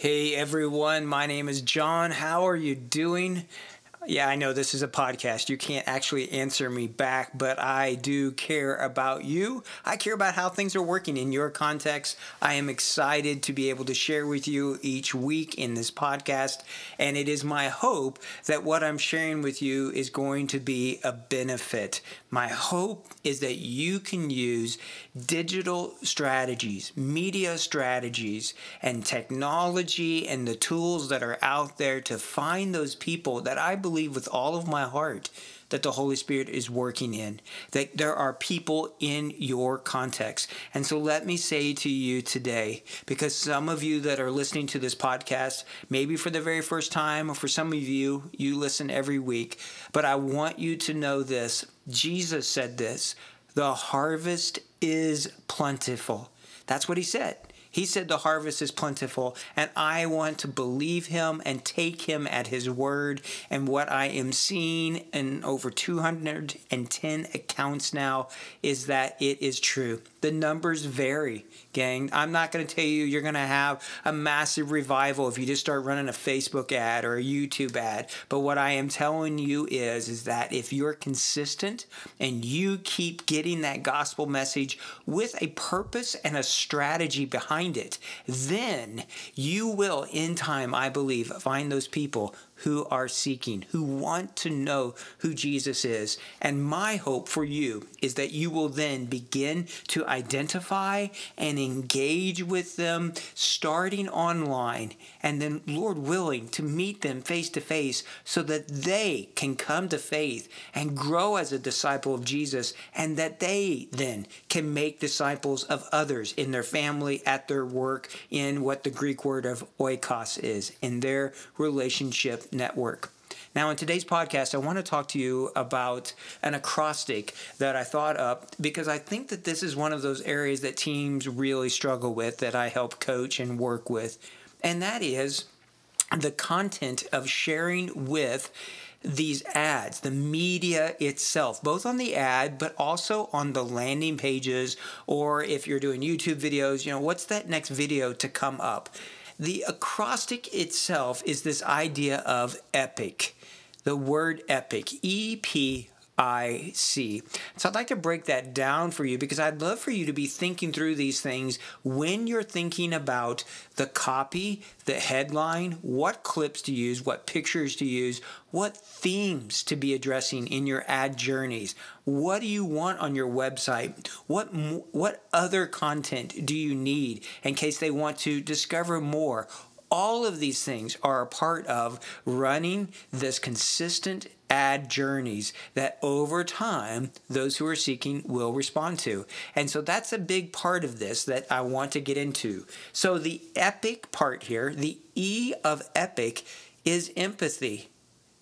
Hey everyone, my name is Jon. How are you doing? Yeah, I know this is a podcast. You can't actually answer me back, but I do care about you. I care about how things are working in your context. I am excited to be able to share with you each week in this podcast, and it is my hope that what I'm sharing with you is going to be a benefit. My hope is that you can use digital strategies, media strategies, and technology and the tools that are out there to find those people that I believe with all of my heart that the Holy Spirit is working in, that there are people in your context. And so let me say to you today, because some of you that are listening to this podcast, maybe for the very first time, or for some of you, you listen every week, but I want you to know this. Jesus said this the harvest is plentiful. That's what he said. He said the harvest is plentiful, and I want to believe him and take him at his word. And what I am seeing in over 210 accounts now is that it is true. The numbers vary, gang. I'm not going to tell you you're going to have a massive revival if you just start running a Facebook ad or a YouTube ad. But what I am telling you is, is that if you're consistent and you keep getting that gospel message with a purpose and a strategy behind it, then you will, in time, I believe, find those people who are seeking, who want to know who Jesus is. And my hope for you is that you will then begin to identify and engage with them starting online, and then, Lord willing, to meet them face to face so that they can come to faith and grow as a disciple of Jesus, and that they then can make disciples of others in their family, at their work, in what the Greek word of oikos is, in their relationship network. Now, in today's podcast, I want to talk to you about an acrostic that I thought up because I think that this is one of those areas that teams really struggle with that I help coach and work with. And that is the content of sharing with these ads, the media itself, both on the ad, but also on the landing pages, or if you're doing YouTube videos, you know, what's that next video to come up? The acrostic itself is this idea of epic. The word epic, E P I see. So I'd like to break that down for you because I'd love for you to be thinking through these things when you're thinking about the copy, the headline, what clips to use, what pictures to use, what themes to be addressing in your ad journeys. What do you want on your website? What what other content do you need in case they want to discover more? All of these things are a part of running this consistent ad journeys that over time those who are seeking will respond to. And so that's a big part of this that I want to get into. So the epic part here, the E of epic is empathy.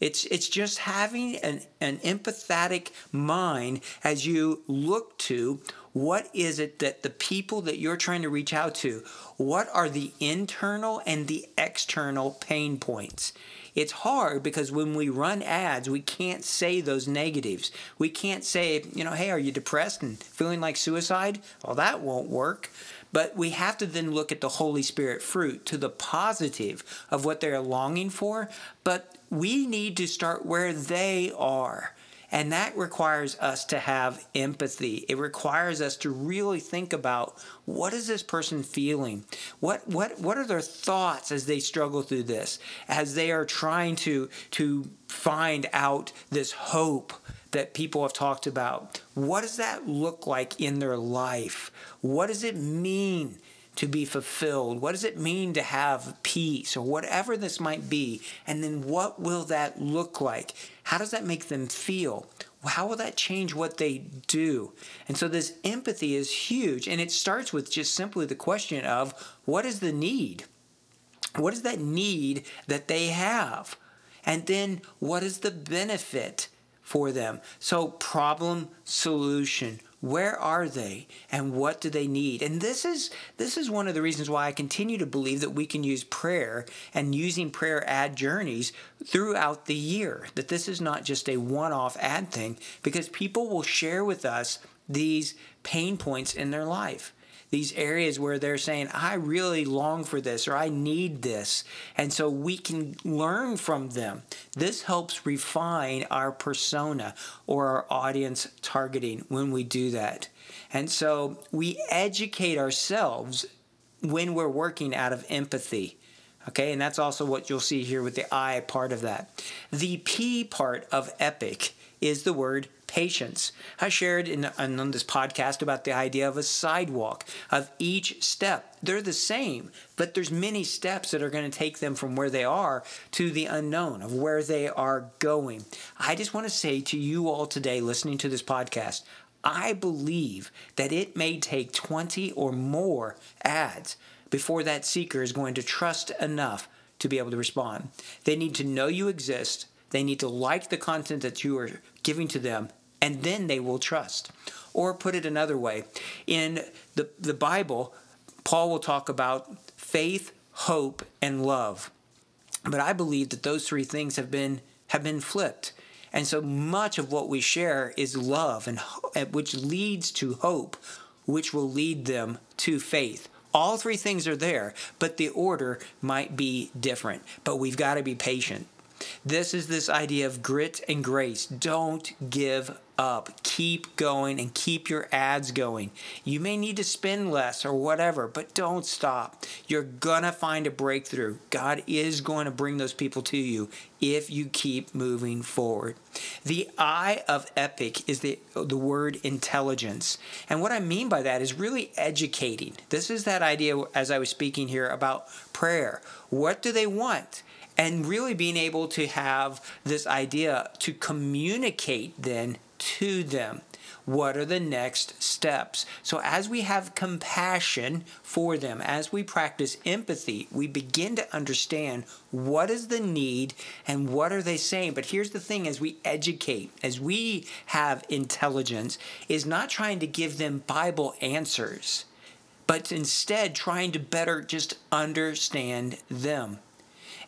It's, it's just having an, an empathetic mind as you look to what is it that the people that you're trying to reach out to, what are the internal and the external pain points? It's hard because when we run ads, we can't say those negatives. We can't say, you know, hey, are you depressed and feeling like suicide? Well, that won't work. But we have to then look at the Holy Spirit fruit to the positive of what they're longing for. But we need to start where they are. And that requires us to have empathy. It requires us to really think about what is this person feeling? What what what are their thoughts as they struggle through this? As they are trying to to find out this hope that people have talked about. What does that look like in their life? What does it mean to be fulfilled? What does it mean to have peace or whatever this might be? And then what will that look like? How does that make them feel? How will that change what they do? And so this empathy is huge. And it starts with just simply the question of what is the need? What is that need that they have? And then what is the benefit for them? So, problem, solution, where are they and what do they need? And this is this is one of the reasons why i continue to believe that we can use prayer and using prayer ad journeys throughout the year that this is not just a one-off ad thing because people will share with us these pain points in their life these areas where they're saying, I really long for this or I need this. And so we can learn from them. This helps refine our persona or our audience targeting when we do that. And so we educate ourselves when we're working out of empathy. Okay, and that's also what you'll see here with the I part of that. The P part of epic is the word patience. I shared in, on this podcast about the idea of a sidewalk, of each step. They're the same, but there's many steps that are going to take them from where they are to the unknown of where they are going. I just want to say to you all today listening to this podcast, I believe that it may take 20 or more ads before that seeker is going to trust enough to be able to respond. They need to know you exist. They need to like the content that you are giving to them and then they will trust. Or put it another way, in the, the Bible, Paul will talk about faith, hope, and love. But I believe that those three things have been have been flipped. And so much of what we share is love and which leads to hope, which will lead them to faith. All three things are there, but the order might be different. But we've got to be patient. This is this idea of grit and grace. Don't give up. Keep going and keep your ads going. You may need to spend less or whatever, but don't stop. You're going to find a breakthrough. God is going to bring those people to you if you keep moving forward. The I of epic is the, the word intelligence. And what I mean by that is really educating. This is that idea, as I was speaking here, about prayer. What do they want? And really being able to have this idea to communicate then to them. What are the next steps? So, as we have compassion for them, as we practice empathy, we begin to understand what is the need and what are they saying. But here's the thing as we educate, as we have intelligence, is not trying to give them Bible answers, but instead trying to better just understand them.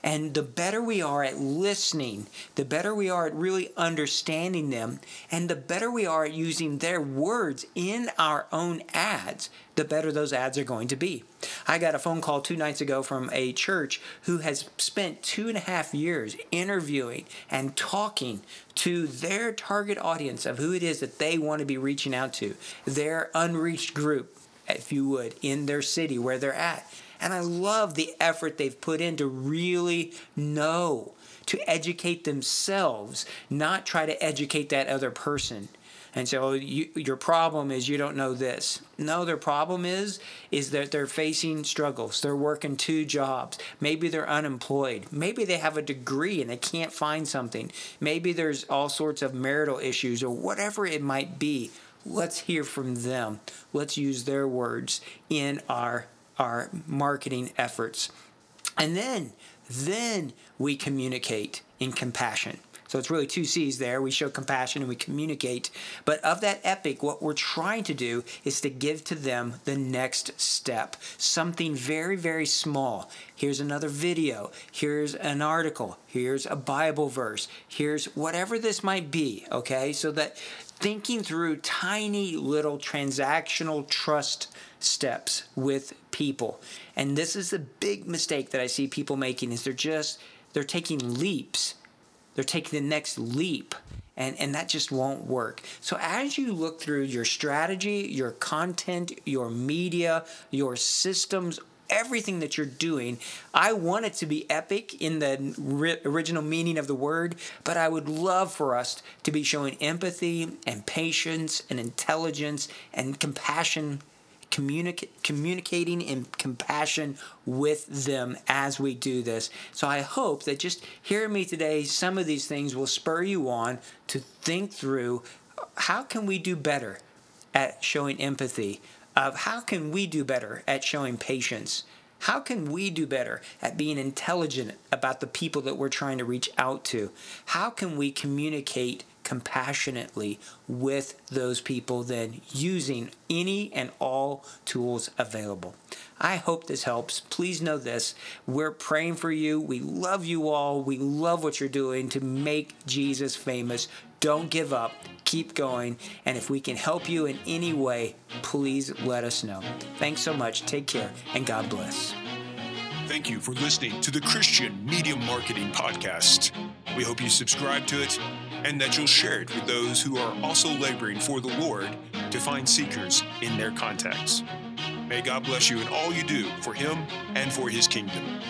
And the better we are at listening, the better we are at really understanding them, and the better we are at using their words in our own ads, the better those ads are going to be. I got a phone call two nights ago from a church who has spent two and a half years interviewing and talking to their target audience of who it is that they want to be reaching out to, their unreached group, if you would, in their city where they're at. And I love the effort they've put in to really know, to educate themselves, not try to educate that other person. And so oh, you, your problem is you don't know this. No, their problem is is that they're facing struggles. They're working two jobs. Maybe they're unemployed. Maybe they have a degree and they can't find something. Maybe there's all sorts of marital issues or whatever it might be. Let's hear from them. Let's use their words in our our marketing efforts. And then, then we communicate in compassion. So it's really two C's there. We show compassion and we communicate. But of that epic, what we're trying to do is to give to them the next step something very, very small. Here's another video. Here's an article. Here's a Bible verse. Here's whatever this might be. Okay. So that thinking through tiny little transactional trust steps with people. And this is the big mistake that I see people making is they're just they're taking leaps. They're taking the next leap. And, and that just won't work. So, as you look through your strategy, your content, your media, your systems, everything that you're doing. I want it to be epic in the ri- original meaning of the word, but I would love for us to be showing empathy and patience and intelligence and compassion. Communica- communicating in compassion with them as we do this. So I hope that just hearing me today, some of these things will spur you on to think through uh, how can we do better at showing empathy of how can we do better at showing patience? How can we do better at being intelligent about the people that we're trying to reach out to? How can we communicate compassionately with those people then using any and all tools available. I hope this helps. Please know this. We're praying for you. We love you all. We love what you're doing to make Jesus famous. Don't give up. Keep going. And if we can help you in any way, please let us know. Thanks so much. Take care and God bless. Thank you for listening to the Christian Media Marketing Podcast. We hope you subscribe to it and that you'll share it with those who are also laboring for the Lord to find seekers in their contacts. May God bless you in all you do for Him and for His kingdom.